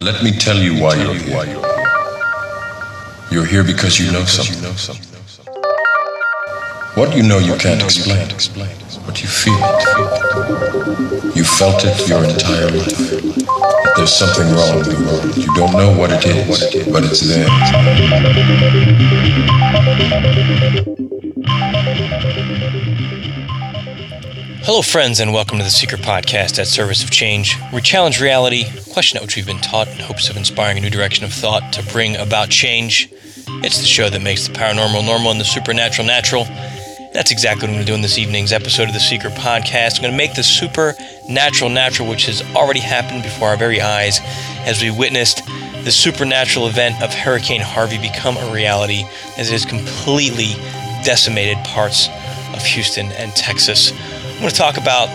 Let me tell you why you're here. You're here because you know something. What you know you can't explain, but you feel it. You felt it your entire life. That there's something wrong in the world. You don't know what it is, but it's there. Hello, friends, and welcome to the Secret Podcast at Service of Change. We challenge reality, question that which we've been taught in hopes of inspiring a new direction of thought to bring about change. It's the show that makes the paranormal normal and the supernatural natural. That's exactly what I'm going to do in this evening's episode of the Secret Podcast. I'm going to make the supernatural natural, which has already happened before our very eyes as we witnessed the supernatural event of Hurricane Harvey become a reality as it has completely decimated parts of Houston and Texas. I'm going to talk about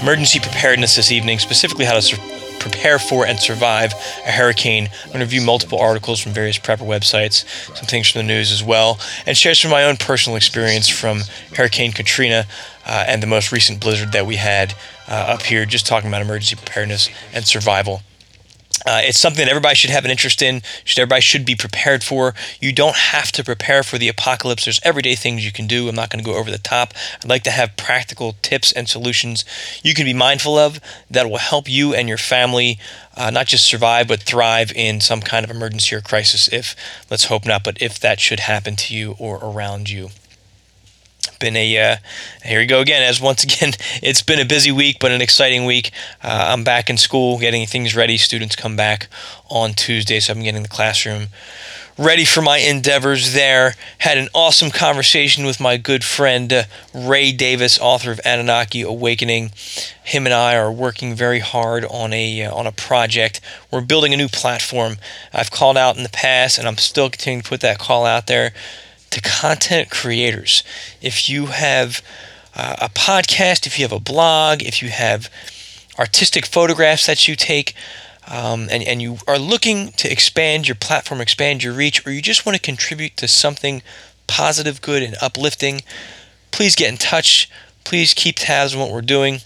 emergency preparedness this evening, specifically how to sur- prepare for and survive a hurricane. I'm going to review multiple articles from various prepper websites, some things from the news as well, and share some of my own personal experience from Hurricane Katrina uh, and the most recent blizzard that we had uh, up here, just talking about emergency preparedness and survival. Uh, it's something that everybody should have an interest in. Should everybody should be prepared for. You don't have to prepare for the apocalypse. There's everyday things you can do. I'm not going to go over the top. I'd like to have practical tips and solutions you can be mindful of that will help you and your family uh, not just survive but thrive in some kind of emergency or crisis. If let's hope not, but if that should happen to you or around you been a uh, here we go again. As once again it's been a busy week but an exciting week. Uh, i'm back in school getting things ready. Students come back on tuesday so i'm getting the classroom ready for my endeavors there. Had an awesome conversation with my good friend uh, ray davis author of anunnaki awakening. Him and i are working very hard on a uh, on a project. We're building a new platform. I've called out in the past and i'm still continuing to put that call out there to content creators. If you have uh, a podcast, if you have a blog, if you have artistic photographs that you take, um, and, and you are looking to expand your platform, expand your reach, or you just want to contribute to something positive, good, and uplifting, please get in touch. Please keep tabs on what we're doing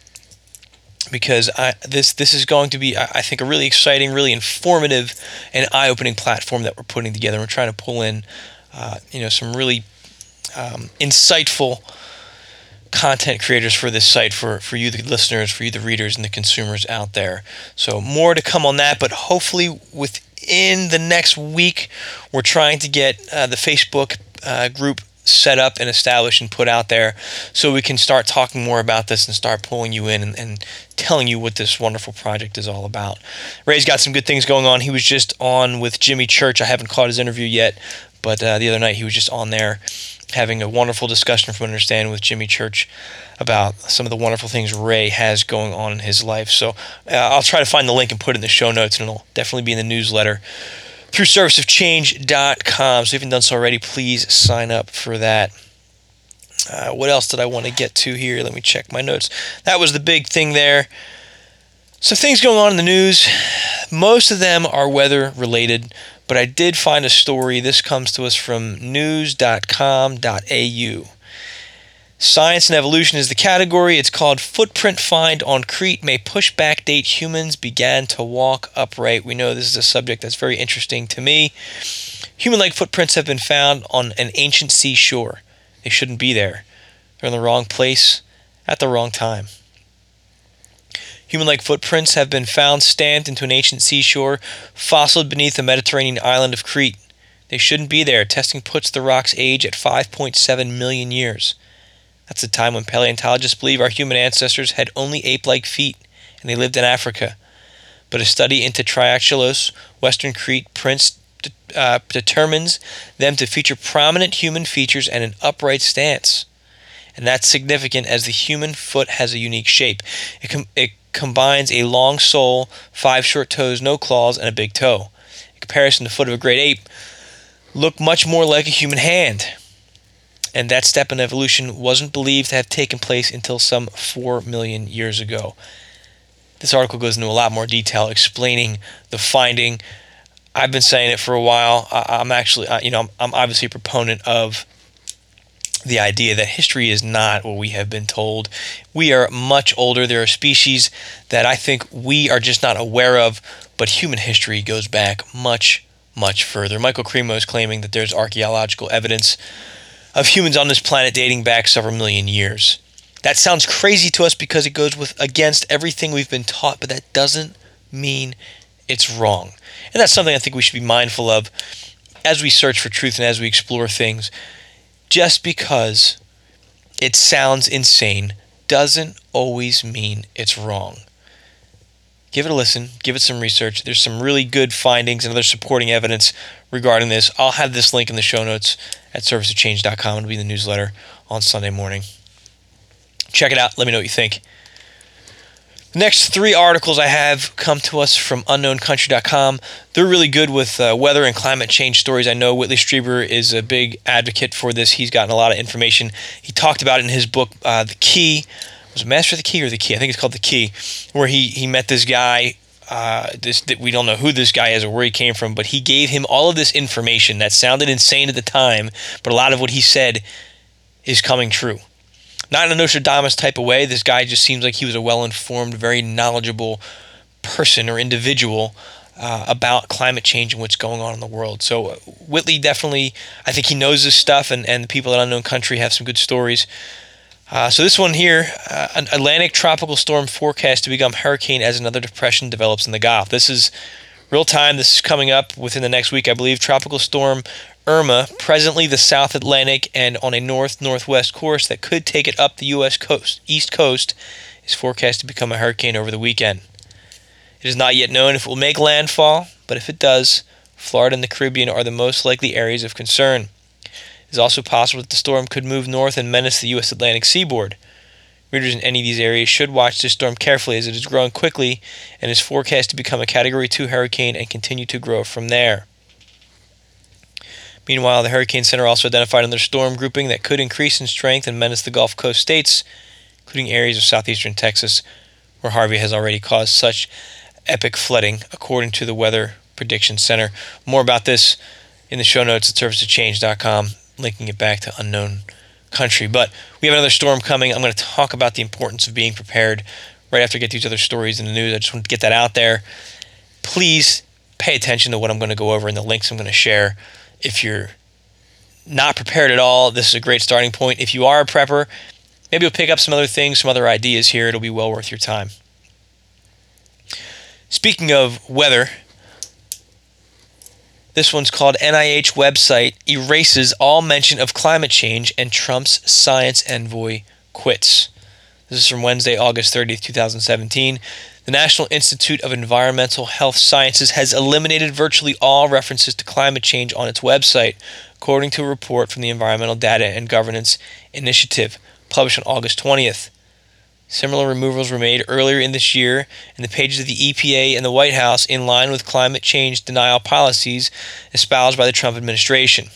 because I, this this is going to be I think a really exciting, really informative, and eye-opening platform that we're putting together. We're trying to pull in uh, you know, some really um, insightful content creators for this site for, for you, the listeners, for you, the readers, and the consumers out there. So, more to come on that, but hopefully within the next week, we're trying to get uh, the Facebook uh, group set up and established and put out there so we can start talking more about this and start pulling you in and, and, telling you what this wonderful project is all about. Ray's got some good things going on. He was just on with Jimmy Church. I haven't caught his interview yet, but uh, the other night he was just on there having a wonderful discussion from understanding with Jimmy Church about some of the wonderful things Ray has going on in his life. So uh, I'll try to find the link and put it in the show notes, and it'll definitely be in the newsletter through serviceofchange.com. So if you haven't done so already, please sign up for that. Uh, what else did I want to get to here? Let me check my notes. That was the big thing there. So things going on in the news. Most of them are weather related, but I did find a story. This comes to us from news.com.au. Science and evolution is the category. It's called Footprint Find on Crete May Push Back Date Humans Began to Walk Upright. We know this is a subject that's very interesting to me. Human like footprints have been found on an ancient seashore. They shouldn't be there. They're in the wrong place at the wrong time. Human like footprints have been found stamped into an ancient seashore, fossiled beneath the Mediterranean island of Crete. They shouldn't be there. Testing puts the rock's age at 5.7 million years. That's the time when paleontologists believe our human ancestors had only ape like feet and they lived in Africa. But a study into Trachilos, Western Crete prints uh, determines them to feature prominent human features and an upright stance. And that's significant as the human foot has a unique shape. It, com- it combines a long sole, five short toes, no claws, and a big toe. In comparison, the foot of a great ape looked much more like a human hand. And that step in evolution wasn't believed to have taken place until some 4 million years ago. This article goes into a lot more detail explaining the finding. I've been saying it for a while. I'm actually, you know, I'm obviously a proponent of the idea that history is not what we have been told. We are much older. There are species that I think we are just not aware of, but human history goes back much, much further. Michael Cremo is claiming that there's archaeological evidence of humans on this planet dating back several million years. That sounds crazy to us because it goes with against everything we've been taught, but that doesn't mean it's wrong. And that's something I think we should be mindful of as we search for truth and as we explore things just because it sounds insane doesn't always mean it's wrong. Give it a listen, give it some research. There's some really good findings and other supporting evidence regarding this. I'll have this link in the show notes at serviceofchange.com. It'll be in the newsletter on Sunday morning. Check it out. Let me know what you think. The next three articles I have come to us from unknowncountry.com. They're really good with uh, weather and climate change stories. I know Whitley Strieber is a big advocate for this. He's gotten a lot of information. He talked about it in his book, uh, The Key. Was it Master the Key or The Key? I think it's called The Key, where he, he met this guy. Uh, this we don't know who this guy is or where he came from, but he gave him all of this information that sounded insane at the time, but a lot of what he said is coming true not in a Nostradamus type of way. This guy just seems like he was a well informed, very knowledgeable person or individual uh, about climate change and what's going on in the world. So uh, Whitley definitely, I think he knows this stuff, and, and the people at Unknown Country have some good stories. Uh, so this one here, uh, an Atlantic tropical storm forecast to become hurricane as another depression develops in the Gulf. This is real time. This is coming up within the next week, I believe. Tropical storm Irma, presently the South Atlantic and on a north northwest course that could take it up the U.S. coast, east coast, is forecast to become a hurricane over the weekend. It is not yet known if it will make landfall, but if it does, Florida and the Caribbean are the most likely areas of concern. It is also possible that the storm could move north and menace the U.S. Atlantic seaboard. Readers in any of these areas should watch this storm carefully as it is growing quickly and is forecast to become a Category 2 hurricane and continue to grow from there. Meanwhile, the Hurricane Center also identified another storm grouping that could increase in strength and menace the Gulf Coast states, including areas of southeastern Texas, where Harvey has already caused such epic flooding, according to the Weather Prediction Center. More about this in the show notes at serviceofchange.com, linking it back to unknown country. But we have another storm coming. I'm going to talk about the importance of being prepared right after I get these other stories in the news. I just want to get that out there. Please pay attention to what I'm going to go over and the links I'm going to share if you're not prepared at all, this is a great starting point. If you are a prepper, maybe you'll pick up some other things, some other ideas here. It'll be well worth your time. Speaking of weather, this one's called NIH website erases all mention of climate change and Trump's science envoy quits. This is from Wednesday, August 30th, 2017. The National Institute of Environmental Health Sciences has eliminated virtually all references to climate change on its website, according to a report from the Environmental Data and Governance Initiative, published on August 20th. Similar removals were made earlier in this year in the pages of the EPA and the White House in line with climate change denial policies espoused by the Trump administration.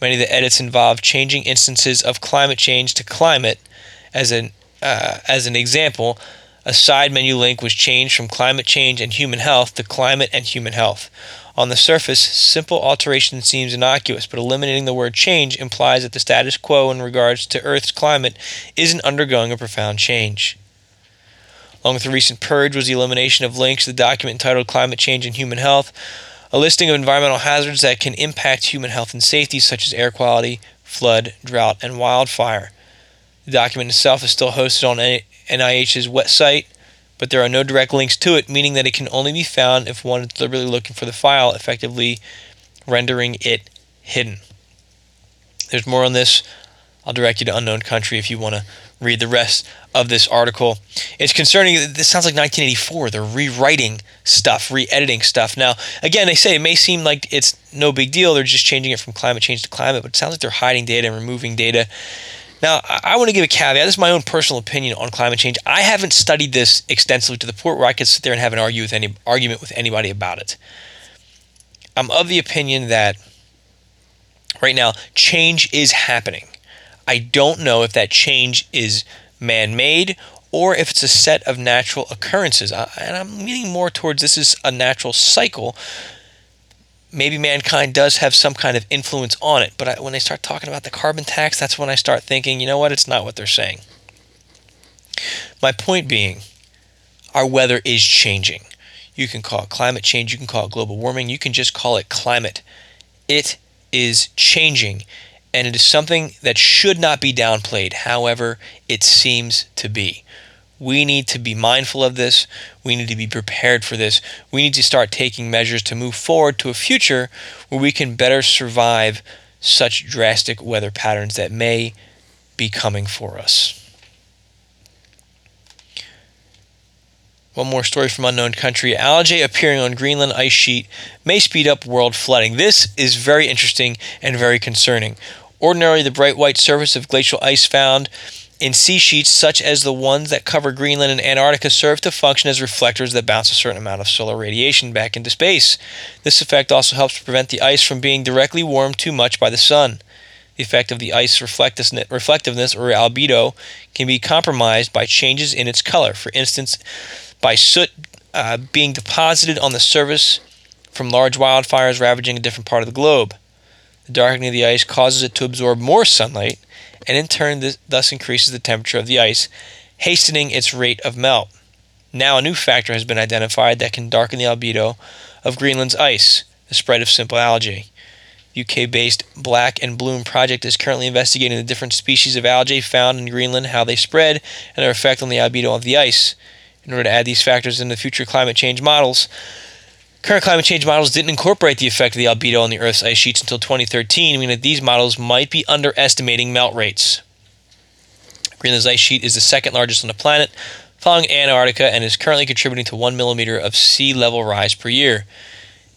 Many of the edits involve changing instances of climate change to climate as an, uh, as an example a side menu link was changed from climate change and human health to climate and human health. On the surface, simple alteration seems innocuous, but eliminating the word change implies that the status quo in regards to Earth's climate isn't undergoing a profound change. Along with the recent purge was the elimination of links to the document entitled Climate Change and Human Health, a listing of environmental hazards that can impact human health and safety, such as air quality, flood, drought, and wildfire. The document itself is still hosted on NIH's website, but there are no direct links to it, meaning that it can only be found if one is deliberately looking for the file, effectively rendering it hidden. There's more on this. I'll direct you to Unknown Country if you want to read the rest of this article. It's concerning, this sounds like 1984. They're rewriting stuff, re editing stuff. Now, again, they say it may seem like it's no big deal. They're just changing it from climate change to climate, but it sounds like they're hiding data and removing data. Now, I want to give a caveat. This is my own personal opinion on climate change. I haven't studied this extensively to the point where I could sit there and have an argue with any argument with anybody about it. I'm of the opinion that right now change is happening. I don't know if that change is man-made or if it's a set of natural occurrences. And I'm leaning more towards this is a natural cycle maybe mankind does have some kind of influence on it. But I, when they start talking about the carbon tax, that's when I start thinking, you know what, it's not what they're saying. My point being, our weather is changing. You can call it climate change, you can call it global warming, you can just call it climate. It is changing, and it is something that should not be downplayed. However, it seems to be. We need to be mindful of this. We need to be prepared for this. We need to start taking measures to move forward to a future where we can better survive such drastic weather patterns that may be coming for us. One more story from unknown country. Algae appearing on Greenland ice sheet may speed up world flooding. This is very interesting and very concerning. Ordinarily, the bright white surface of glacial ice found in sea sheets such as the ones that cover Greenland and Antarctica serve to function as reflectors that bounce a certain amount of solar radiation back into space. This effect also helps to prevent the ice from being directly warmed too much by the sun. The effect of the ice reflectiveness or albedo can be compromised by changes in its color. For instance, by soot uh, being deposited on the surface from large wildfires ravaging a different part of the globe. The darkening of the ice causes it to absorb more sunlight and in turn this thus increases the temperature of the ice, hastening its rate of melt. Now, a new factor has been identified that can darken the albedo of Greenland's ice the spread of simple algae. UK based Black and Bloom project is currently investigating the different species of algae found in Greenland, how they spread, and their effect on the albedo of the ice. In order to add these factors into future climate change models, Current climate change models didn't incorporate the effect of the albedo on the Earth's ice sheets until 2013, meaning that these models might be underestimating melt rates. Greenland's ice sheet is the second largest on the planet, following Antarctica, and is currently contributing to 1 millimeter of sea level rise per year.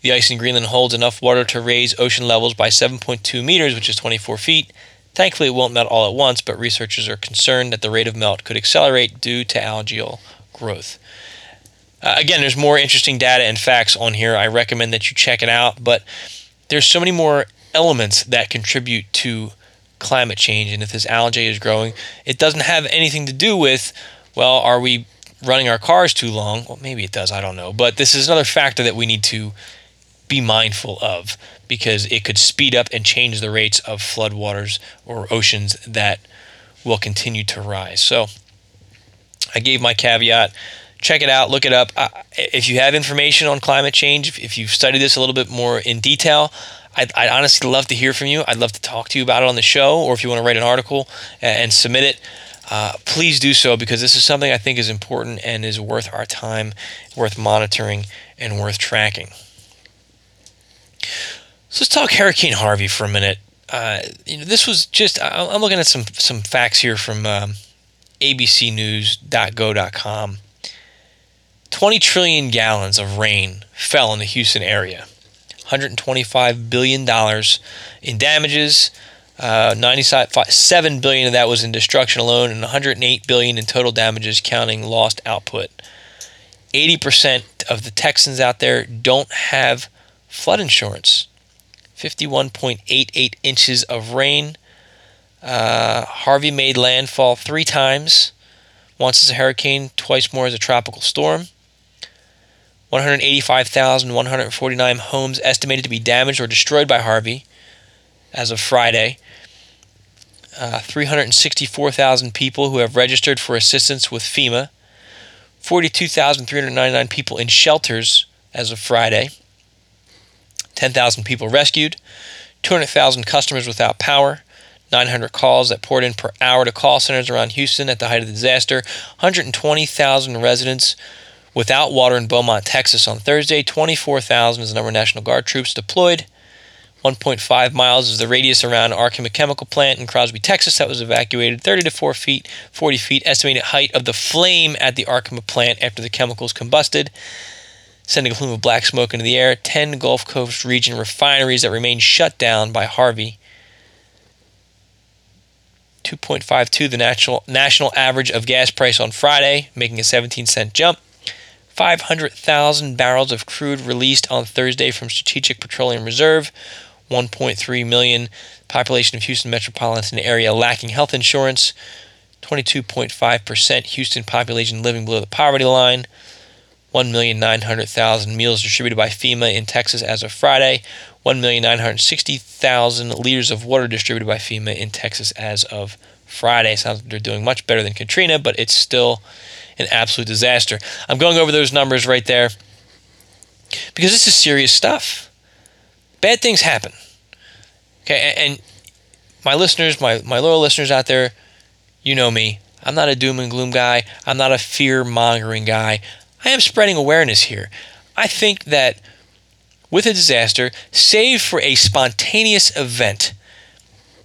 The ice in Greenland holds enough water to raise ocean levels by 7.2 meters, which is 24 feet. Thankfully, it won't melt all at once, but researchers are concerned that the rate of melt could accelerate due to algal growth. Uh, again, there's more interesting data and facts on here. I recommend that you check it out. But there's so many more elements that contribute to climate change. And if this algae is growing, it doesn't have anything to do with, well, are we running our cars too long? Well, maybe it does. I don't know. But this is another factor that we need to be mindful of because it could speed up and change the rates of floodwaters or oceans that will continue to rise. So I gave my caveat check it out, look it up. Uh, if you have information on climate change, if, if you've studied this a little bit more in detail, I'd, I'd, honestly love to hear from you. I'd love to talk to you about it on the show, or if you want to write an article and, and submit it, uh, please do so because this is something I think is important and is worth our time, worth monitoring, and worth tracking. So let's talk Hurricane Harvey for a minute. Uh, you know, this was just I'm looking at some some facts here from um, ABCNews.go.com. 20 trillion gallons of rain fell in the Houston area. $125 billion in damages. Uh, 97 billion of that was in destruction alone, and 108 billion in total damages, counting lost output. 80% of the Texans out there don't have flood insurance. 51.88 inches of rain. Uh, Harvey made landfall three times once as a hurricane, twice more as a tropical storm. 185,149 homes estimated to be damaged or destroyed by Harvey as of Friday. Uh, 364,000 people who have registered for assistance with FEMA. 42,399 people in shelters as of Friday. 10,000 people rescued. 200,000 customers without power. 900 calls that poured in per hour to call centers around Houston at the height of the disaster. 120,000 residents without water in Beaumont, Texas on Thursday. 24,000 is the number of National Guard troops deployed. 1.5 miles is the radius around Arkema Chemical Plant in Crosby, Texas that was evacuated. 30 to 4 feet, 40 feet estimated height of the flame at the Arkema plant after the chemicals combusted, sending a plume of black smoke into the air. 10 Gulf Coast region refineries that remain shut down by Harvey. 2.52 the national national average of gas price on Friday, making a 17 cent jump. 500,000 barrels of crude released on Thursday from Strategic Petroleum Reserve. 1.3 million population of Houston metropolitan area lacking health insurance. 22.5% Houston population living below the poverty line. 1,900,000 meals distributed by FEMA in Texas as of Friday. 1,960,000 liters of water distributed by FEMA in Texas as of Friday. Sounds like they're doing much better than Katrina, but it's still an absolute disaster. I'm going over those numbers right there because this is serious stuff. Bad things happen. Okay, and my listeners, my, my loyal listeners out there, you know me. I'm not a doom and gloom guy. I'm not a fear mongering guy. I am spreading awareness here. I think that with a disaster, save for a spontaneous event,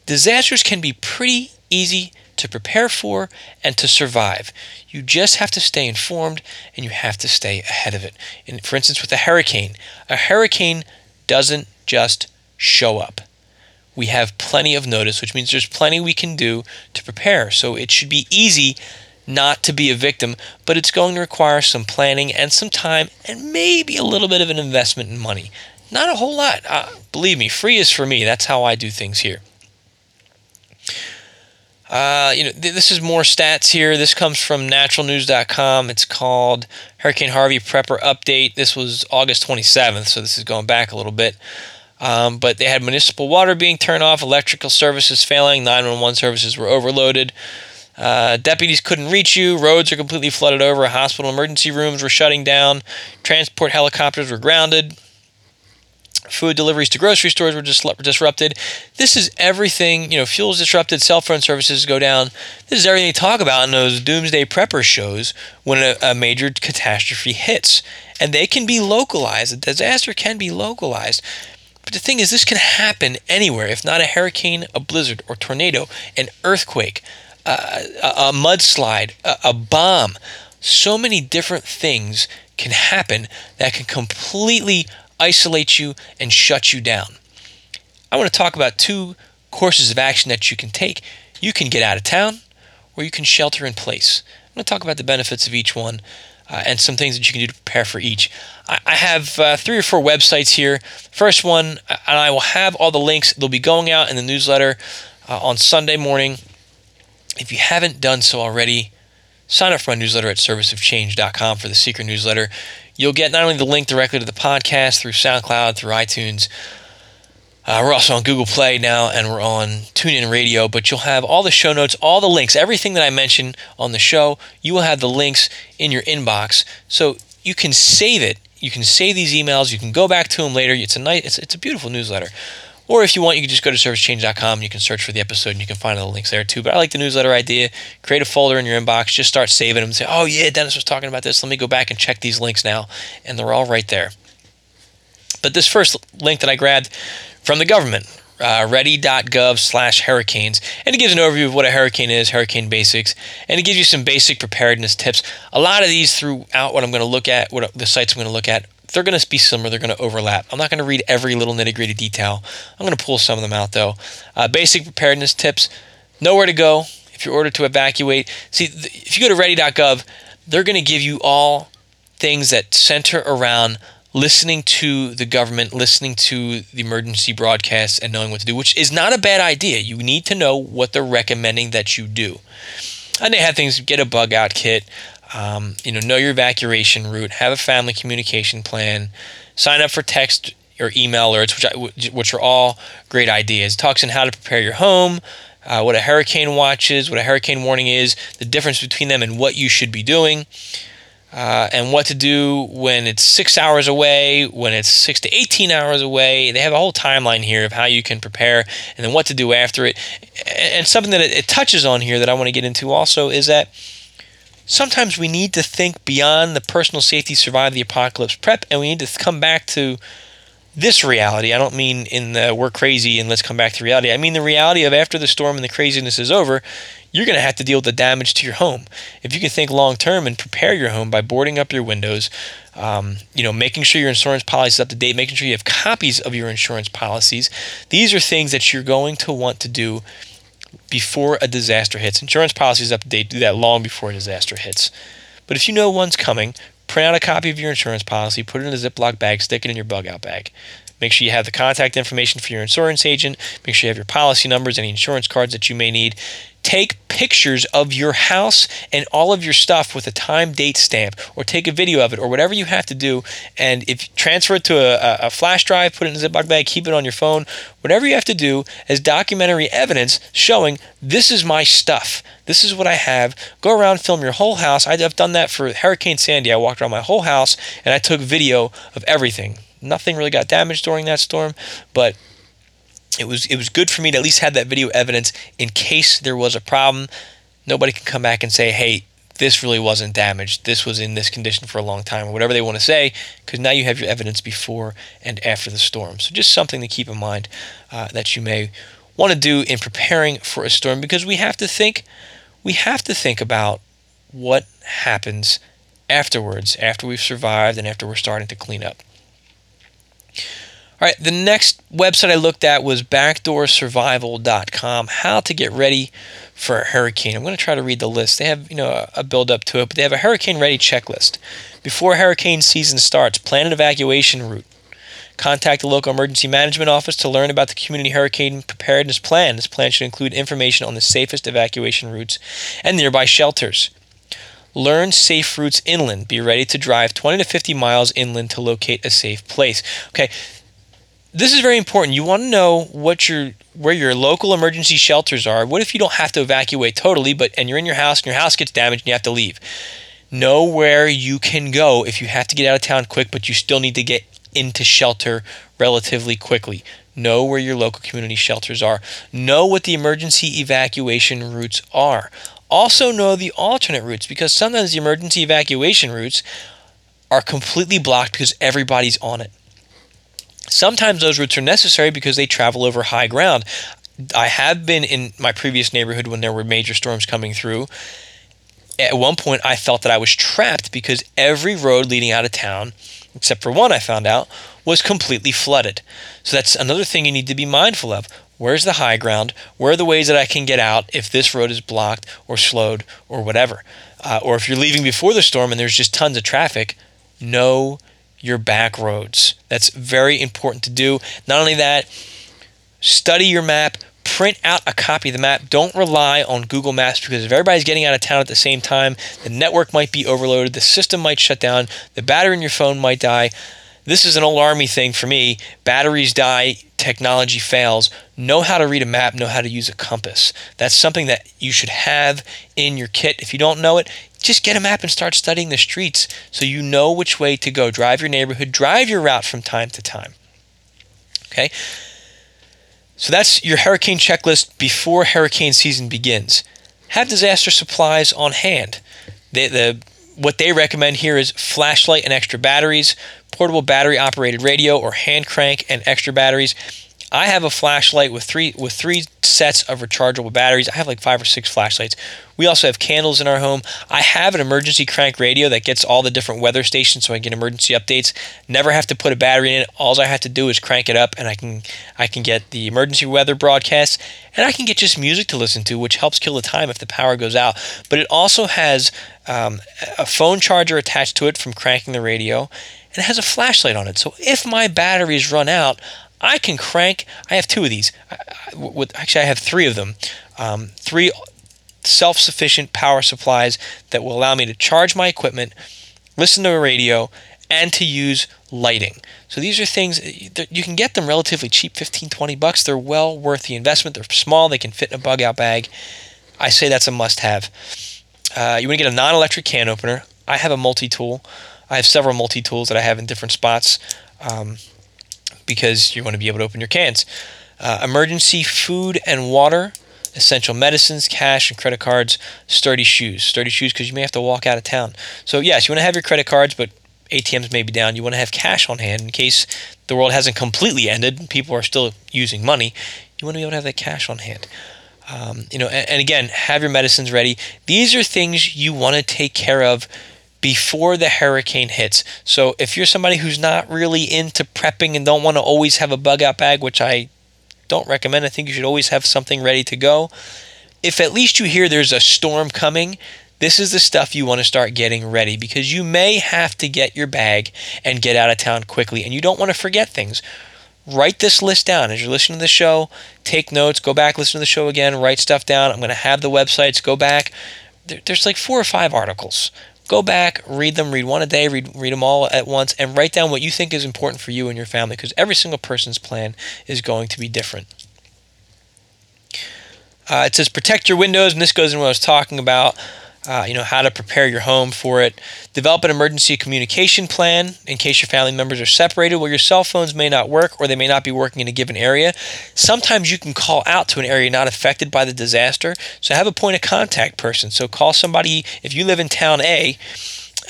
disasters can be pretty easy to prepare for and to survive. You just have to stay informed and you have to stay ahead of it. And for instance, with a hurricane, a hurricane doesn't just show up. We have plenty of notice, which means there's plenty we can do to prepare. So it should be easy not to be a victim, but it's going to require some planning and some time and maybe a little bit of an investment in money. Not a whole lot. Uh, believe me, free is for me. That's how I do things here. Uh, you know, th- this is more stats here. This comes from naturalnews.com. It's called Hurricane Harvey Prepper Update. This was August 27th, so this is going back a little bit. Um, but they had municipal water being turned off, electrical services failing, 911 services were overloaded. Uh, deputies couldn't reach you. Roads are completely flooded over. Hospital emergency rooms were shutting down. Transport helicopters were grounded. Food deliveries to grocery stores were just disrupted. This is everything, you know, fuel's disrupted, cell phone services go down. This is everything they talk about in those doomsday prepper shows when a, a major catastrophe hits. And they can be localized. A disaster can be localized. But the thing is, this can happen anywhere. If not a hurricane, a blizzard, or tornado, an earthquake, a, a mudslide, a, a bomb. So many different things can happen that can completely isolate you and shut you down. I want to talk about two courses of action that you can take. You can get out of town or you can shelter in place. I'm going to talk about the benefits of each one uh, and some things that you can do to prepare for each. I, I have uh, three or four websites here. First one, and I will have all the links, they'll be going out in the newsletter uh, on Sunday morning. If you haven't done so already, sign up for my newsletter at serviceofchange.com for the secret newsletter. You'll get not only the link directly to the podcast through SoundCloud, through iTunes. Uh, we're also on Google Play now, and we're on TuneIn Radio. But you'll have all the show notes, all the links, everything that I mentioned on the show. You will have the links in your inbox, so you can save it. You can save these emails. You can go back to them later. It's a nice, it's, it's a beautiful newsletter. Or if you want, you can just go to servicechange.com. You can search for the episode and you can find all the links there too. But I like the newsletter idea. Create a folder in your inbox. Just start saving them say, oh, yeah, Dennis was talking about this. Let me go back and check these links now. And they're all right there. But this first link that I grabbed from the government, uh, ready.gov slash hurricanes. And it gives an overview of what a hurricane is, hurricane basics, and it gives you some basic preparedness tips. A lot of these throughout what I'm going to look at, what the sites I'm going to look at, they're going to be similar. They're going to overlap. I'm not going to read every little nitty gritty detail. I'm going to pull some of them out though. Uh, basic preparedness tips: nowhere to go if you're ordered to evacuate. See, if you go to ready.gov, they're going to give you all things that center around listening to the government, listening to the emergency broadcasts, and knowing what to do, which is not a bad idea. You need to know what they're recommending that you do. And they have things get a bug out kit, um, you know, know your evacuation route, have a family communication plan, sign up for text or email alerts, which I, which are all great ideas. Talks on how to prepare your home, uh, what a hurricane watch is, what a hurricane warning is, the difference between them, and what you should be doing. Uh, and what to do when it's six hours away, when it's six to 18 hours away. They have a whole timeline here of how you can prepare and then what to do after it. And something that it touches on here that I want to get into also is that sometimes we need to think beyond the personal safety survive the apocalypse prep and we need to come back to this reality. I don't mean in the we're crazy and let's come back to reality. I mean the reality of after the storm and the craziness is over, you're going to have to deal with the damage to your home. If you can think long term and prepare your home by boarding up your windows, um, you know, making sure your insurance policy is up to date, making sure you have copies of your insurance policies, these are things that you're going to want to do before a disaster hits. Insurance policies up to date do that long before a disaster hits. But if you know one's coming, print out a copy of your insurance policy, put it in a Ziploc bag, stick it in your bug out bag. Make sure you have the contact information for your insurance agent. Make sure you have your policy numbers, any insurance cards that you may need. Take pictures of your house and all of your stuff with a time date stamp, or take a video of it, or whatever you have to do. And if transfer it to a, a flash drive, put it in a Ziploc bag, keep it on your phone, whatever you have to do as documentary evidence showing this is my stuff. This is what I have. Go around, film your whole house. I've done that for Hurricane Sandy. I walked around my whole house and I took video of everything. Nothing really got damaged during that storm, but it was it was good for me to at least have that video evidence in case there was a problem. Nobody can come back and say, "Hey, this really wasn't damaged. This was in this condition for a long time," or whatever they want to say, because now you have your evidence before and after the storm. So just something to keep in mind uh, that you may want to do in preparing for a storm, because we have to think we have to think about what happens afterwards, after we've survived and after we're starting to clean up. All right, the next website I looked at was backdoorsurvival.com. How to get ready for a hurricane. I'm going to try to read the list. They have, you know, a build up to it, but they have a hurricane ready checklist. Before hurricane season starts, plan an evacuation route. Contact the local emergency management office to learn about the community hurricane preparedness plan. This plan should include information on the safest evacuation routes and nearby shelters. Learn safe routes inland. Be ready to drive 20 to 50 miles inland to locate a safe place. Okay, this is very important. You want to know what your where your local emergency shelters are. What if you don't have to evacuate totally, but and you're in your house and your house gets damaged and you have to leave? Know where you can go if you have to get out of town quick, but you still need to get into shelter relatively quickly. Know where your local community shelters are. Know what the emergency evacuation routes are. Also know the alternate routes because sometimes the emergency evacuation routes are completely blocked because everybody's on it. Sometimes those routes are necessary because they travel over high ground. I have been in my previous neighborhood when there were major storms coming through. At one point, I felt that I was trapped because every road leading out of town, except for one I found out, was completely flooded. So that's another thing you need to be mindful of. Where's the high ground? Where are the ways that I can get out if this road is blocked or slowed or whatever? Uh, or if you're leaving before the storm and there's just tons of traffic, know your back roads. That's very important to do. Not only that, study your map, print out a copy of the map. Don't rely on Google Maps because if everybody's getting out of town at the same time, the network might be overloaded, the system might shut down, the battery in your phone might die. This is an old army thing for me. Batteries die, technology fails. Know how to read a map, know how to use a compass. That's something that you should have in your kit. If you don't know it, just get a map and start studying the streets so you know which way to go. Drive your neighborhood, drive your route from time to time. Okay? So that's your hurricane checklist before hurricane season begins. Have disaster supplies on hand. The, the, what they recommend here is flashlight and extra batteries, portable battery operated radio or hand crank and extra batteries. I have a flashlight with three with three sets of rechargeable batteries. I have like five or six flashlights. We also have candles in our home. I have an emergency crank radio that gets all the different weather stations so I get emergency updates. Never have to put a battery in it. All I have to do is crank it up and I can I can get the emergency weather broadcasts and I can get just music to listen to, which helps kill the time if the power goes out. But it also has um, a phone charger attached to it from cranking the radio and it has a flashlight on it. So if my batteries run out, I can crank. I have two of these. I, I, with, actually, I have three of them. Um, three self-sufficient power supplies that will allow me to charge my equipment, listen to a radio, and to use lighting. So these are things you can get them relatively cheap, 15, 20 bucks. They're well worth the investment. They're small. They can fit in a bug-out bag. I say that's a must-have. Uh, you want to get a non-electric can opener. I have a multi-tool. I have several multi-tools that I have in different spots. Um, because you want to be able to open your cans. Uh, emergency food and water, essential medicines, cash and credit cards, sturdy shoes. Sturdy shoes because you may have to walk out of town. So, yes, you want to have your credit cards, but ATMs may be down. You want to have cash on hand in case the world hasn't completely ended. People are still using money. You want to be able to have that cash on hand. Um, you know, and, and again, have your medicines ready. These are things you want to take care of before the hurricane hits. So if you're somebody who's not really into prepping and don't want to always have a bug out bag, which I don't recommend, I think you should always have something ready to go. If at least you hear there's a storm coming, this is the stuff you want to start getting ready because you may have to get your bag and get out of town quickly and you don't want to forget things. write this list down as you're listening to the show. Take notes, go back, listen to the show again, write stuff down. I'm going to have the websites. Go back. There's like four or five articles. Go back, read them, read one a day, read, read them all at once, and write down what you think is important for you and your family because every single person's plan is going to be different. Uh, it says protect your windows, and this goes in what I was talking about uh, you know how to prepare your home for it. Develop an emergency communication plan in case your family members are separated. Well, your cell phones may not work or they may not be working in a given area. Sometimes you can call out to an area not affected by the disaster. So have a point of contact person. So call somebody if you live in town A.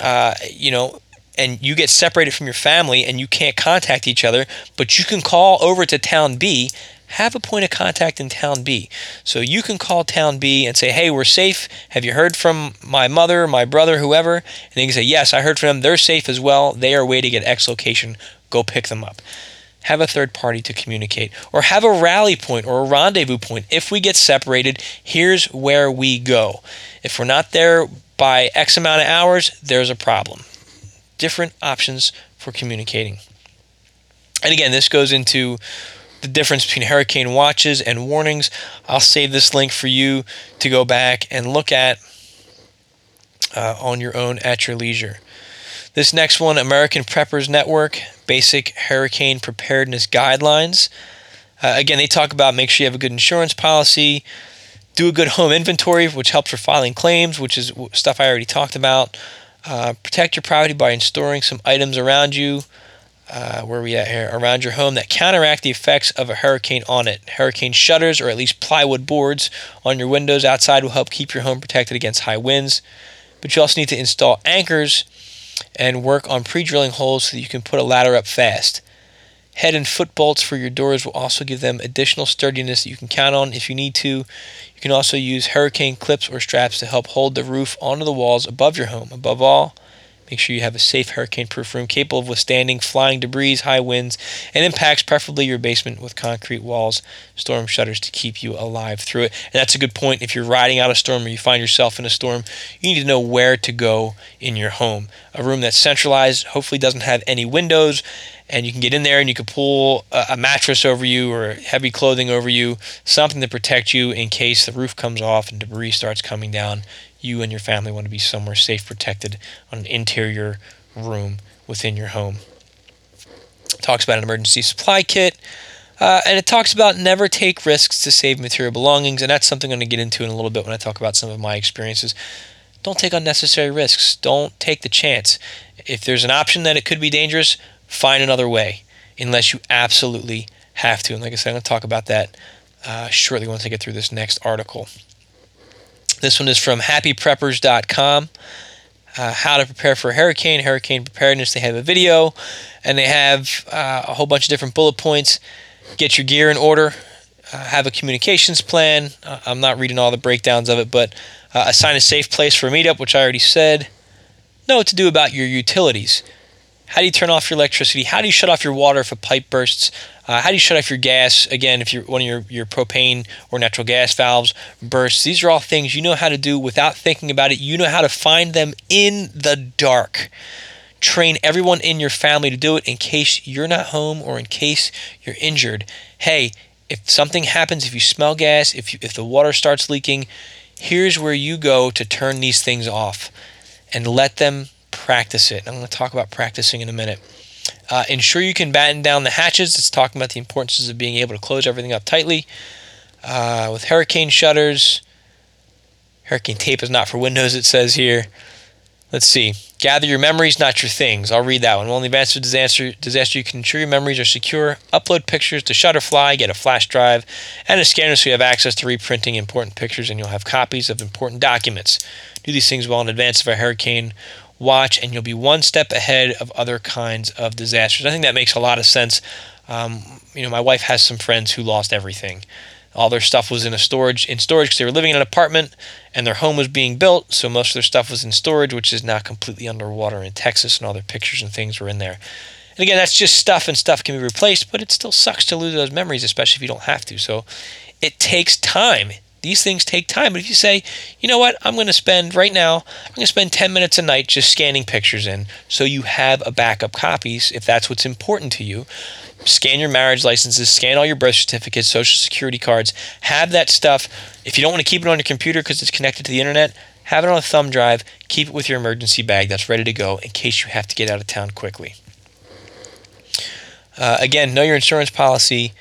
Uh, you know, and you get separated from your family and you can't contact each other, but you can call over to town B have a point of contact in town B. So you can call town B and say, hey, we're safe. Have you heard from my mother, my brother, whoever? And they can say, yes, I heard from them. They're safe as well. They are waiting at X location. Go pick them up. Have a third party to communicate. Or have a rally point or a rendezvous point. If we get separated, here's where we go. If we're not there by X amount of hours, there's a problem. Different options for communicating. And again, this goes into the difference between hurricane watches and warnings. I'll save this link for you to go back and look at uh, on your own at your leisure. This next one, American Preppers Network, Basic Hurricane Preparedness Guidelines. Uh, again, they talk about make sure you have a good insurance policy, do a good home inventory, which helps for filing claims, which is stuff I already talked about. Uh, protect your property by storing some items around you uh, where are we at here around your home that counteract the effects of a hurricane on it. Hurricane shutters or at least plywood boards on your windows outside will help keep your home protected against high winds. But you also need to install anchors and work on pre-drilling holes so that you can put a ladder up fast. Head and foot bolts for your doors will also give them additional sturdiness that you can count on if you need to. You can also use hurricane clips or straps to help hold the roof onto the walls above your home. Above all, Make sure you have a safe hurricane proof room capable of withstanding flying debris, high winds, and impacts, preferably your basement with concrete walls, storm shutters to keep you alive through it. And that's a good point. If you're riding out a storm or you find yourself in a storm, you need to know where to go in your home. A room that's centralized, hopefully doesn't have any windows, and you can get in there and you can pull a, mattress over you or heavy clothing over you, something to protect you in case the roof comes off and debris starts coming down you and your family want to be somewhere safe, protected on an interior room within your home. It talks about an emergency supply kit. Uh, and it talks about never take risks to save material belongings, and that's something I'm going to get into in a little bit when I talk about some of my experiences. Don't take unnecessary risks. Don't take the chance. If there's an option that it could be dangerous, find another way, unless you absolutely have to. And like I said, I'm going to talk about that uh, shortly once I get through this next article. This one is from happypreppers.com. Uh, how to prepare for a hurricane, hurricane preparedness. They have a video and they have uh, a whole bunch of different bullet points. Get your gear in order, uh, have a communications plan. Uh, I'm not reading all the breakdowns of it, but uh, assign a safe place for a meetup, which I already said. Know what to do about your utilities. How do you turn off your electricity? How do you shut off your water if a pipe bursts? Uh, how do you shut off your gas? Again, if you're, one of your, your propane or natural gas valves bursts, these are all things you know how to do without thinking about it. You know how to find them in the dark. Train everyone in your family to do it in case you're not home or in case you're injured. Hey, if something happens, if you smell gas, if, you, if the water starts leaking, here's where you go to turn these things off and let them practice it. I'm going to talk about practicing in a minute. Uh, ensure you can batten down the hatches. It's talking about the importance of being able to close everything up tightly. Uh, with hurricane shutters, hurricane tape is not for windows, it says here. Let's see. Gather your memories, not your things. I'll read that one. Well, in the event of disaster, disaster, you can ensure your memories are secure. Upload pictures to Shutterfly, get a flash drive, and a scanner so you have access to reprinting important pictures and you'll have copies of important documents. Do these things well in advance of a hurricane watch, and you'll be one step ahead of other kinds of disasters. I think that makes a lot of sense. Um, you know, my wife has some friends who lost everything. All their stuff was in a storage in storage because they were living in an apartment and their home was being built, so most of their stuff was in storage, which is now completely underwater in Texas, and all their pictures and things were in there. And again, that's just stuff, and stuff can be replaced, but it still sucks to lose those memories, especially if you don't have to. So, it takes time. These things take time. But if you say, you know what, I'm going to spend right now, I'm going to spend 10 minutes a night just scanning pictures in so you have a backup copies if that's what's important to you. Scan your marriage licenses, scan all your birth certificates, social security cards, have that stuff. If you don't want to keep it on your computer because it's connected to the internet, have it on a thumb drive, keep it with your emergency bag that's ready to go in case you have to get out of town quickly. Uh, again, know your insurance policy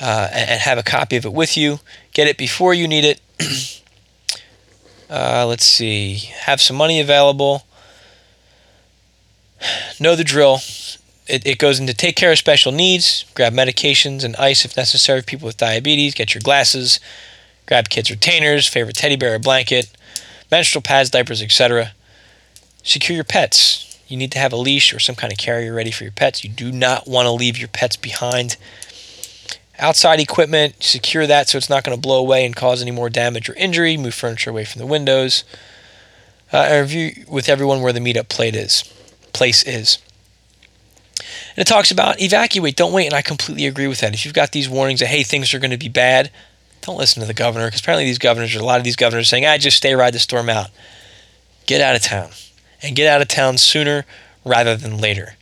uh, and, and, have a copy of it with you. Get it before you need it. uh, let's see. Have some money available. Know the drill. It, it goes into take care of special needs, grab medications and ice if necessary for people with diabetes, get your glasses, grab kids' retainers, favorite teddy bear or blanket, menstrual pads, diapers, etc. Secure your pets you need to have a leash or some kind of carrier ready for your pets. You do not want to leave your pets behind. Outside equipment, secure that so it's not going to blow away and cause any more damage or injury. Move furniture away from the windows. Uh, and review with everyone where the meetup plate is, place is. And it talks about evacuate, don't wait, and I completely agree with that. If you've got these warnings that hey things are going to be bad, don't listen to the governor because apparently these governors, a lot of these governors, are saying I ah, just stay ride the storm out. Get out of town and get out of town sooner rather than later.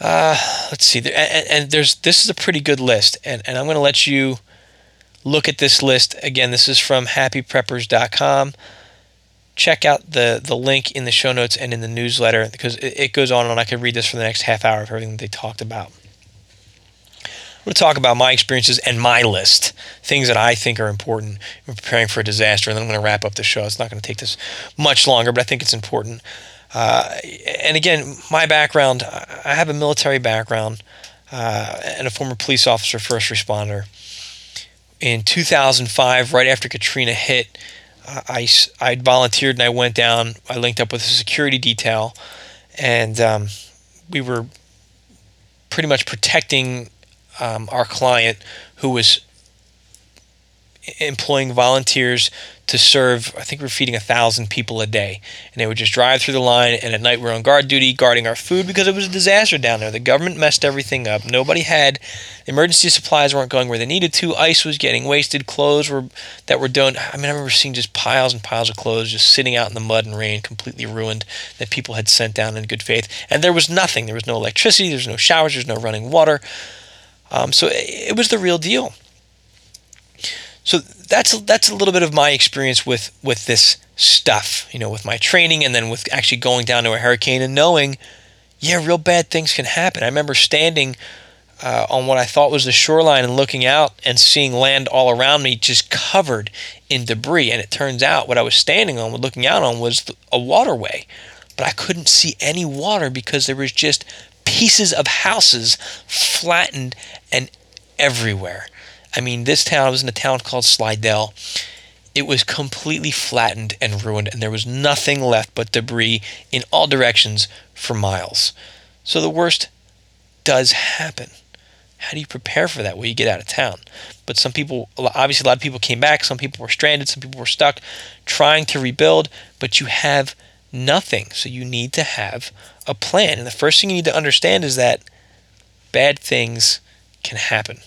Uh, let's see. And, and there's this is a pretty good list, and, and I'm going to let you look at this list again. This is from happypreppers.com. Check out the the link in the show notes and in the newsletter because it, it goes on and on. I could read this for the next half hour of everything they talked about. I'm going to talk about my experiences and my list, things that I think are important in preparing for a disaster, and then I'm going to wrap up the show. It's not going to take this much longer, but I think it's important. Uh, and again, my background I have a military background uh, and a former police officer, first responder. In 2005, right after Katrina hit, I, I volunteered and I went down. I linked up with a security detail, and um, we were pretty much protecting um, our client who was employing volunteers to serve. I think we are feeding a thousand people a day, and they would just drive through the line. And at night, we are on guard duty, guarding our food because it was a disaster down there. The government messed everything up. Nobody had emergency supplies weren't going where they needed to. Ice was getting wasted. Clothes were that were done. I mean, I remember seeing just piles and piles of clothes just sitting out in the mud and rain, completely ruined, that people had sent down in good faith. And there was nothing. There was no electricity. There was no showers. There's no running water. Um, so it was the real deal. So that's that's a little bit of my experience with with this stuff, you know, with my training and then with actually going down to a hurricane and knowing, yeah, real bad things can happen. I remember standing uh, on what I thought was the shoreline and looking out and seeing land all around me just covered in debris. And it turns out what I was standing on, looking out on, was a waterway. But I couldn't see any water because there was just pieces of houses flattened and everywhere. I mean, this town I was in a town called Slidell. It was completely flattened and ruined, and there was nothing left but debris in all directions for miles. So the worst does happen. How do you prepare for that? Well, you get out of town. But some people, obviously, a lot of people came back. Some people were stranded. Some people were stuck trying to rebuild, but you have nothing. So you need to have a plan. And the first thing you need to understand is that bad things can happen.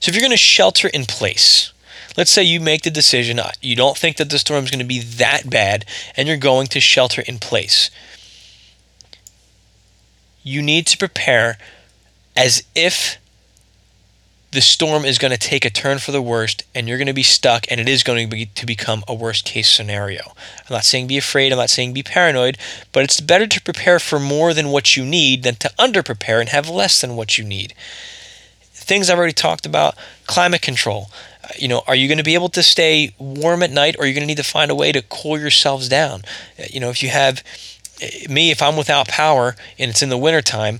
So if you're going to shelter in place, let's say you make the decision, uh, you don't think that the storm is going to be that bad, and you're going to shelter in place. You need to prepare as if the storm is going to take a turn for the worst and you're going to be stuck and it is going to be to become a worst case scenario. I'm not saying be afraid, I'm not saying be paranoid, but it's better to prepare for more than what you need than to under prepare and have less than what you need. Things I've already talked about, climate control. Uh, you know, are you going to be able to stay warm at night or are you going to need to find a way to cool yourselves down? Uh, you know, if you have eh, me, if I'm without power and it's in the wintertime,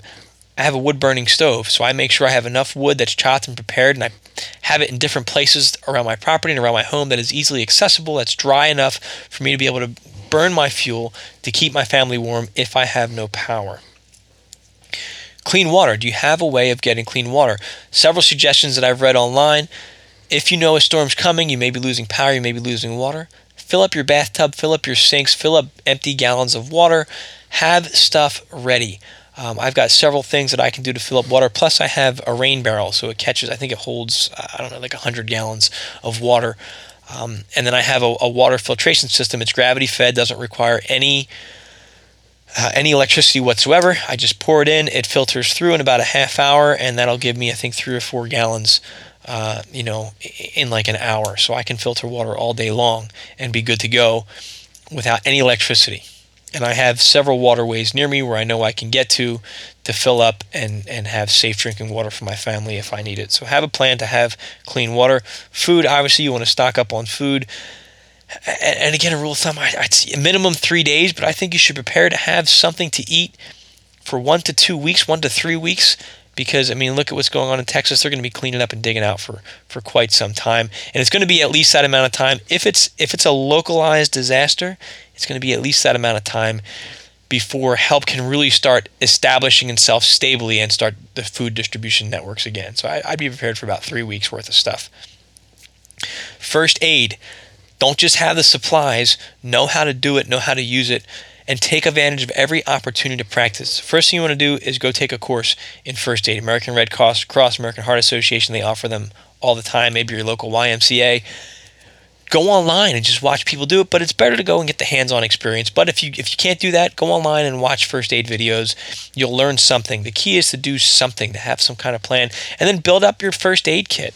I have a wood burning stove, so I make sure I have enough wood that's chopped and prepared, and I have it in different places around my property and around my home that is easily accessible, that's dry enough for me to be able to burn my fuel to keep my family warm if I have no power. Clean water. Do you have a way of getting clean water? Several suggestions that I've read online. If you know a storm's coming, you may be losing power, you may be losing water. Fill up your bathtub, fill up your sinks, fill up empty gallons of water. Have stuff ready. Um, I've got several things that I can do to fill up water. Plus, I have a rain barrel, so it catches. I think it holds I don't know like 100 gallons of water. Um, and then I have a, a, water filtration system. It's gravity fed, doesn't require any uh, any electricity whatsoever. I just pour it in, it filters through in about a half hour, and that'll give me I think three or four gallons. Uh, you know, in like an hour, so I can filter water all day long and be good to go without any electricity and I have several waterways near me where I know I can get to to fill up and, and have safe drinking water for my family if I need it. So have a plan to have clean water. Food, obviously, you want to stock up on food. And, again, a rule of thumb, say minimum three days, but I think you should prepare to have something to eat for one to two weeks, one to three weeks, because I mean, look at what's going on in Texas. They're going to be cleaning up and digging out for for quite some time, and it's going to be at least that amount of time. If it's if it's a localized disaster, it's going to be at least that amount of time before help can really start establishing itself stably and start the food distribution networks again. So I, I'd be prepared for about three weeks worth of stuff. First aid. Don't just have the supplies, know how to do it, know how to use it, and take advantage of every opportunity to practice. First thing you want to do is go take a course in first aid. American Red Cross, Cross American Heart Association, they offer them all the time. Maybe your local YMCA go online and just watch people do it but it's better to go and get the hands-on experience. But if you if you can't do that go online and watch first aid videos. You'll learn something. The key is to do something to have some kind of plan and then build up your first aid kit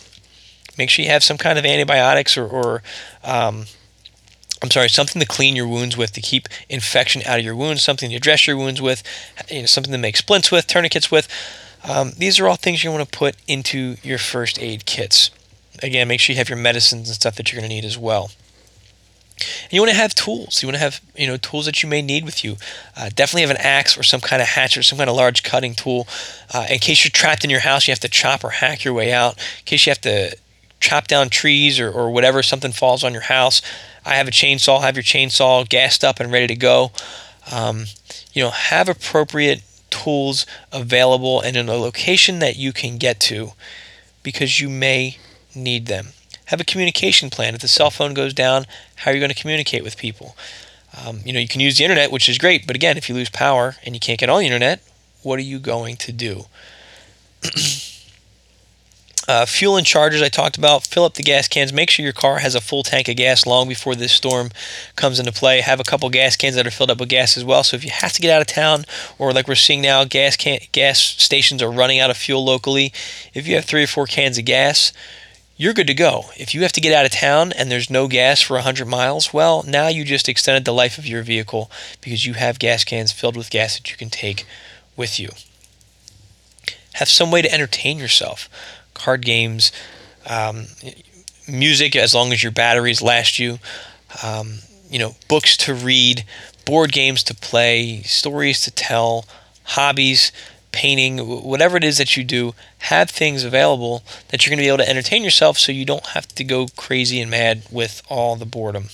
make sure you have some kind of antibiotics or, or um, I'm sorry, something to clean your wounds with, to keep infection out of your wounds, something to dress your wounds with, you know, something to make splints with, tourniquets with. Um, these are all things you want to put into your first aid kits. Again, make sure you have your medicines and stuff that you're going to need as well. And you want to have tools. You want to have you know tools that you may need with you. Uh, definitely have an axe or some kind of hatchet, or some kind of large cutting tool, uh, in case you're trapped in your house. You have to chop or hack your way out. In case you have to chop down trees or, or whatever, something falls on your house. I have a chainsaw. Have your chainsaw gassed up and ready to go. Um, you know, have appropriate tools available and in a location that you can get to because you may need them. Have a communication plan. If the cell phone goes down, how are you going to communicate with people? Um, you know, you can use the internet, which is great, but again, if you lose power and you can't get on the internet, what are you going to do? Uh, fuel and chargers I talked about. Fill up the gas cans. Make sure your car has a full tank of gas long before this storm comes into play. Have a couple gas cans that are filled up with gas as well. So if you have to get out of town, or like we're seeing now, gas can gas stations are running out of fuel locally. If you have three or four cans of gas, you're good to go. If you have to get out of town and there's no gas for 100 miles, well, now you just extended the life of your vehicle because you have gas cans filled with gas that you can take with you. Have some way to entertain yourself card games, um, music as long as your batteries last you, um, you know, books to read, board games to play, stories to tell, hobbies, painting, whatever it is that you do, have things available that you're going to be able to entertain yourself so you don't have to go crazy and mad with all the boredom.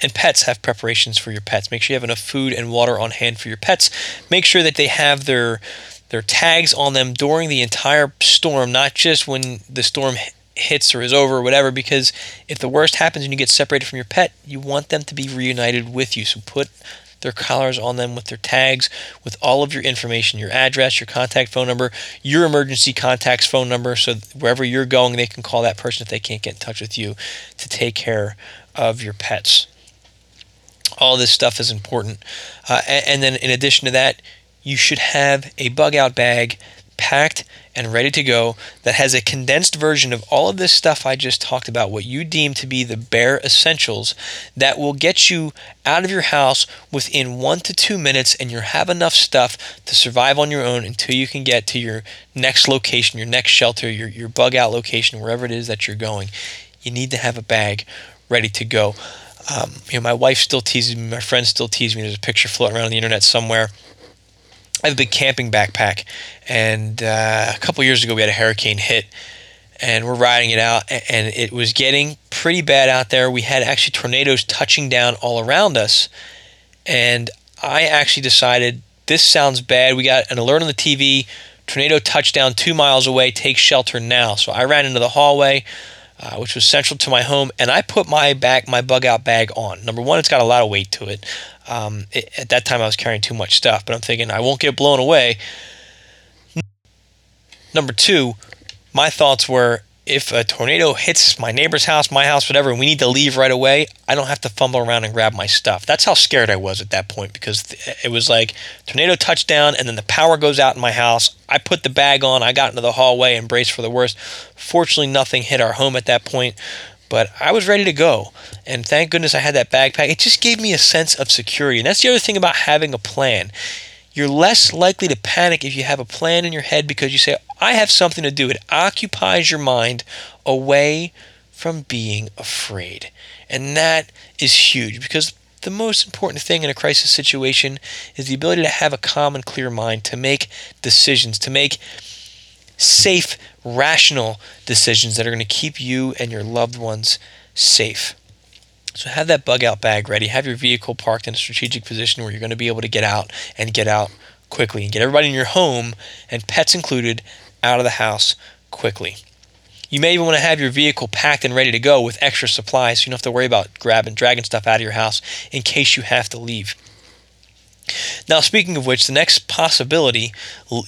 And pets have preparations for your pets. Make sure you have enough food and water on hand for your pets. Make sure that they have their their tags on them during the entire storm, not just when the storm hits or is over or whatever, because if the worst happens and you get separated from your pet, you want them to be reunited with you. So put their collars on them with their tags, with all of your information, your address, your contact phone number, your emergency contacts phone number, so wherever you're going, they can call that person if they can't get in touch with you to take care of your pets. All this stuff is important. Uh, and then, in addition to that, you should have a bug out bag packed and ready to go that has a condensed version of all of this stuff I just talked about, what you deem to be the bare essentials that will get you out of your house within one to two minutes, and you have enough stuff to survive on your own until you can get to your next location, your next shelter, your, your bug out location, wherever it is that you're going. You need to have a bag ready to go. Um, you know, my wife still teases me, my friends still tease me. There's a picture floating around on the internet somewhere I have a big camping backpack, and uh, a couple years ago we had a hurricane hit, and we're riding it out, and it was getting pretty bad out there. We had actually tornadoes touching down all around us, and I actually decided this sounds bad. We got an alert on the TV, tornado touchdown two miles away. Take shelter now. So I ran into the hallway, uh, which was central to my home, and I put my bag, my bug out bag on. Number one, it's got a lot of weight to it. Um, it. At that time, I was carrying too much stuff, but I'm thinking I won't get blown away. Number two, my thoughts were if a tornado hits my neighbor's house, my house, whatever, and we need to leave right away, I don't have to fumble around and grab my stuff. That's how scared I was at that point because it was like tornado touchdown and then the power goes out in my house. I put the bag on, I got into the hallway and braced for the worst. Fortunately, nothing hit our home at that point, but I was ready to go. And thank goodness I had that backpack. It just gave me a sense of security. And that's the other thing about having a plan. You're less likely to panic if you have a plan in your head because you say, I have something to do. It occupies your mind away from being afraid. And that is huge because the most important thing in a crisis situation is the ability to have a calm and clear mind, to make decisions, to make safe, rational decisions that are going to keep you and your loved ones safe. So have that bug out bag ready. Have your vehicle parked in a strategic position where you're going to be able to get out and get out quickly and get everybody in your home and pets included out of the house quickly. You may even want to have your vehicle packed and ready to go with extra supplies so you don't have to worry about grabbing, dragging stuff out of your house in case you have to leave. Now, speaking of which, the next possibility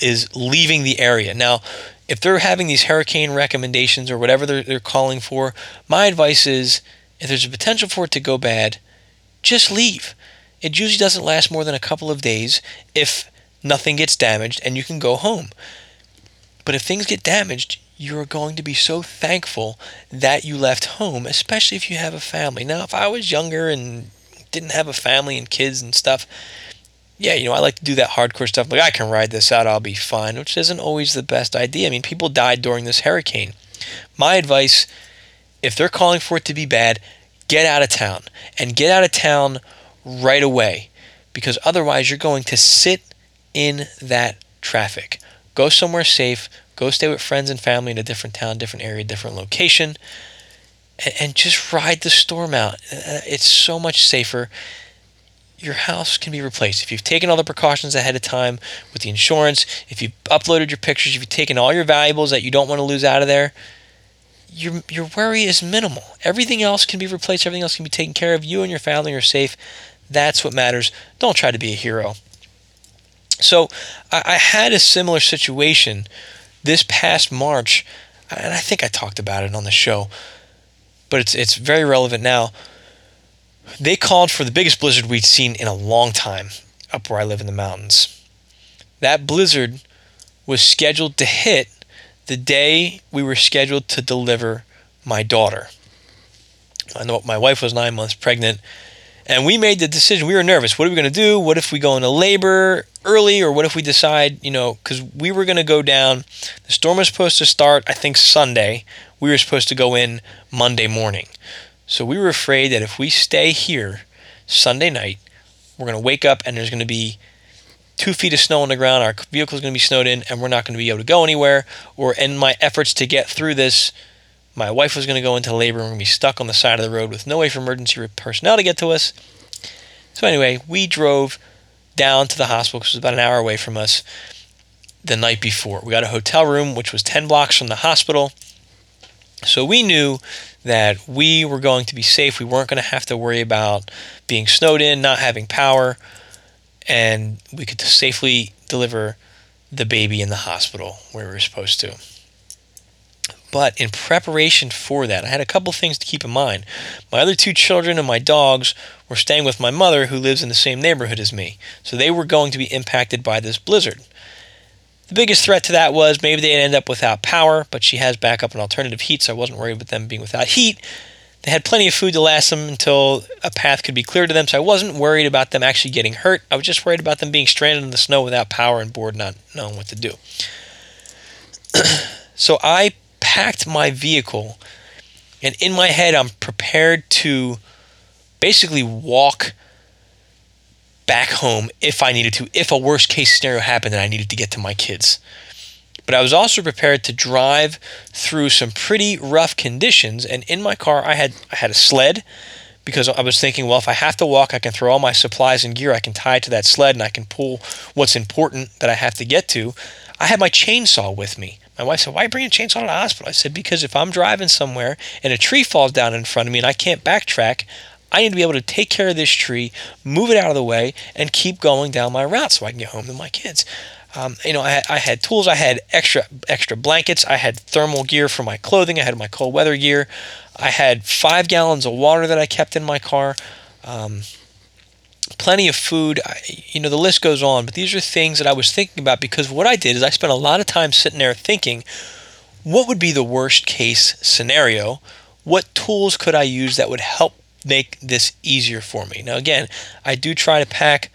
is leaving the area. Now, if they're having these hurricane recommendations or whatever they're, they're calling for, my advice is if there's a potential for it to go bad, just leave. It usually doesn't last more than a couple of days if nothing gets damaged and you can go home. But if things get damaged, you're going to be so thankful that you left home, especially if you have a family. Now, if I was younger and didn't have a family and kids and stuff, yeah, you know, I like to do that hardcore stuff. Like, I can ride this out, I'll be fine, which isn't always the best idea. I mean, people died during this hurricane. My advice if they're calling for it to be bad, get out of town and get out of town right away because otherwise you're going to sit in that traffic. Go somewhere safe, go stay with friends and family in a different town, different area, different location, and, and just ride the storm out. Uh, it's so much safer. Your house can be replaced. If you've taken all the precautions ahead of time with the insurance, if you've uploaded your pictures, if you've taken all your valuables that you don't want to lose out of there, your your worry is minimal. Everything else can be replaced. Everything else can be taken care of. You and your family are safe. That's what matters. Don't try to be a hero. So I, I had a similar situation this past March, and I think I talked about it on the show, but it's it's very relevant now. They called for the biggest blizzard we'd seen in a long time up where I live in the mountains. That blizzard was scheduled to hit the day we were scheduled to deliver my daughter. I know my wife was nine months pregnant, and we made the decision. We were nervous. What are we going to do? What if we go into labor early, or what if we decide, you know, because we were going to go down. The storm was supposed to start, I think, Sunday. We were supposed to go in Monday morning. So we were afraid that if we stay here Sunday night, we're going to wake up and there's going to be two feet of snow on the ground. Our vehicle is going to be snowed in, and we're not going to be able to go anywhere. Or in my efforts to get through this, my wife was going to go into labor and we're going to be stuck on the side of the road with no way for emergency personnel to get to us. So anyway, we drove down to the hospital, which was about an hour away from us, the night before. We got a hotel room, which was 10 blocks from the hospital. So we knew that we were going to be safe. We weren't going to have to worry about being snowed in, not having power and we could safely deliver the baby in the hospital where we were supposed to. But in preparation for that, I had a couple things to keep in mind. My other two children and my dogs were staying with my mother, who lives in the same neighborhood as me. So they were going to be impacted by this blizzard. The biggest threat to that was maybe they'd end up without power, but she has backup and alternative heat, so I wasn't worried about them being without heat. They had plenty of food to last them until a path could be cleared to them, so I wasn't worried about them actually getting hurt. I was just worried about them being stranded in the snow without power and bored, not knowing what to do. so I packed my vehicle, and in my head, I'm prepared to basically walk back home if I needed to, if a worst case scenario happened and I needed to get to my kids but I was also prepared to drive through some pretty rough conditions. And in my car, I had I had a sled because I was thinking, well, if I have to walk, I can throw all my supplies and gear, I can tie it to that sled, and I can pull what's important that I have to get to. I had my chainsaw with me, My wife said, Why bringing a chainsaw to the hospital? I said, Because if I'm driving somewhere and a tree falls down in front of me and I can't backtrack, I need to be able to take care of this tree, move it out of the way, and keep going down my route so I can get home to my kids. Um, you know, I had, I had tools. I had extra extra blankets. I had thermal gear for my clothing. I had my cold weather gear. I had five gallons of water that I kept in my car. Um, plenty of food. I, you know, the list goes on. But these are things that I was thinking about because what I did is I spent a lot of time sitting there thinking, what would be the worst case scenario? What tools could I use that would help make this easier for me? Now, again, I do try to pack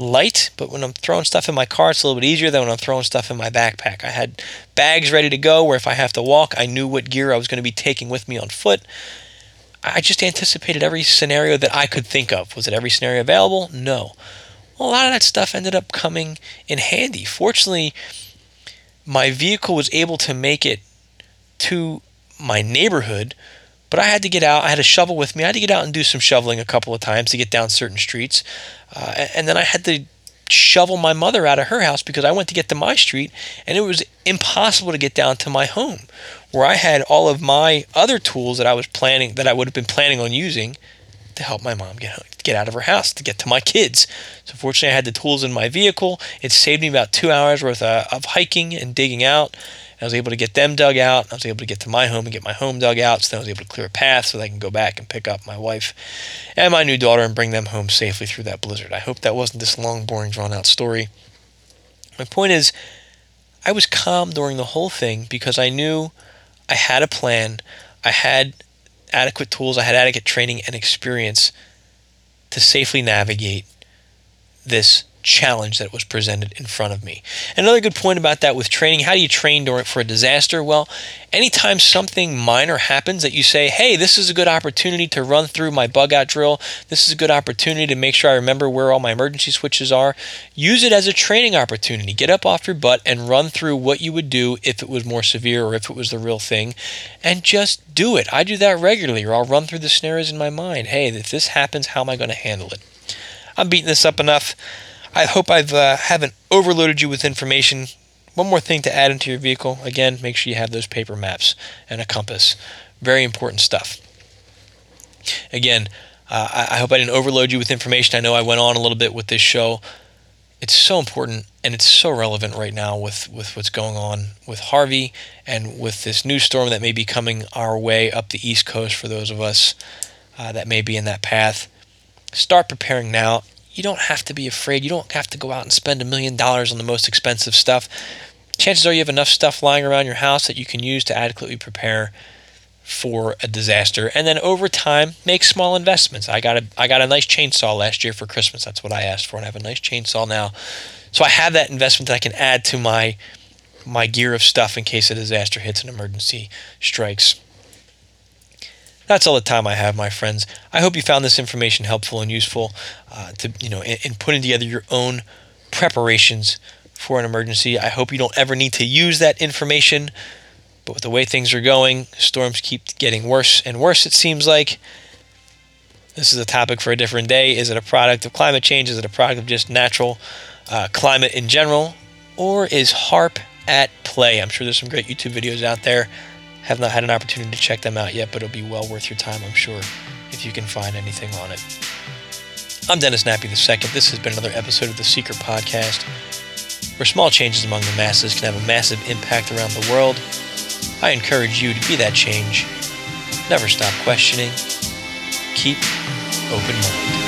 light, but when I'm throwing stuff in my car, it's a little bit easier than when I'm throwing stuff in my backpack. I had bags ready to go where if I have to walk, I knew what gear I was going to be taking with me on foot. I just anticipated every scenario that I could think of. Was it every scenario available? No. Well, a lot of that stuff ended up coming in handy. Fortunately, my vehicle was able to make it to my neighborhood, but I had to get out. I had a shovel with me. I had to get out and do some shoveling a couple of times to get down certain streets. Uh, and then I had to shovel my mother out of her house because I went to get to my street and it was impossible to get down to my home where I had all of my other tools that I was planning that I would have been planning on using to help my mom get get out of her house to get to my kids. So fortunately, I had the tools in my vehicle. It saved me about two hours worth of, of hiking and digging out. I was able to get them dug out. I was able to get to my home and get my home dug out. So then I was able to clear a path so that I can go back and pick up my wife and my new daughter and bring them home safely through that blizzard. I hope that wasn't this long, boring, drawn out story. My point is, I was calm during the whole thing because I knew I had a plan. I had adequate tools. I had adequate training and experience to safely navigate this challenge that was presented in front of me. Another good point about that with training, how do you train during for a disaster? Well, anytime something minor happens that you say, "Hey, this is a good opportunity to run through my bug out drill. This is a good opportunity to make sure I remember where all my emergency switches are." Use it as a training opportunity. Get up off your butt and run through what you would do if it was more severe or if it was the real thing and just do it. I do that regularly or I'll run through the scenarios in my mind. Hey, if this happens, how am I going to handle it? I'm beating this up enough. I hope I've uh, haven't overloaded you with information. One more thing to add into your vehicle. Again, make sure you have those paper maps and a compass. Very important stuff. Again, uh, I, I hope I didn't overload you with information. I know I went on a little bit with this show. It's so important and it's so relevant right now with, with what's going on with Harvey and with this new storm that may be coming our way up the East Coast for those of us uh, that may be in that path. Start preparing now you don't have to be afraid. You don't have to go out and spend a million dollars on the most expensive stuff. Chances are you have enough stuff lying around your house that you can use to adequately prepare for a disaster. And then over time, make small investments. I got a I got a nice chainsaw last year for Christmas. That's what I asked for, and I have a nice chainsaw now. So I have that investment that I can add to my my gear of stuff in case a disaster hits and emergency strikes. That's all the time I have, my friends. I hope you found this information helpful and useful uh, to you know in, in putting together your own preparations for an emergency. I hope you don't ever need to use that information. But with the way things are going, storms keep getting worse and worse, it seems like. This is a topic for a different day. Is it a product of climate change? Is it a product of just natural uh, climate in general? Or is HAARP at play? I'm sure there's some great YouTube videos out there have not had an opportunity to check them out yet, but it'll be well worth your time, I'm sure, if you can find anything on it. I'm Dennis Nappi II. This has been another episode of the Secret Podcast, where small changes among the masses can have a massive impact around the world. I encourage you to be that change. Never stop questioning. Keep open mind.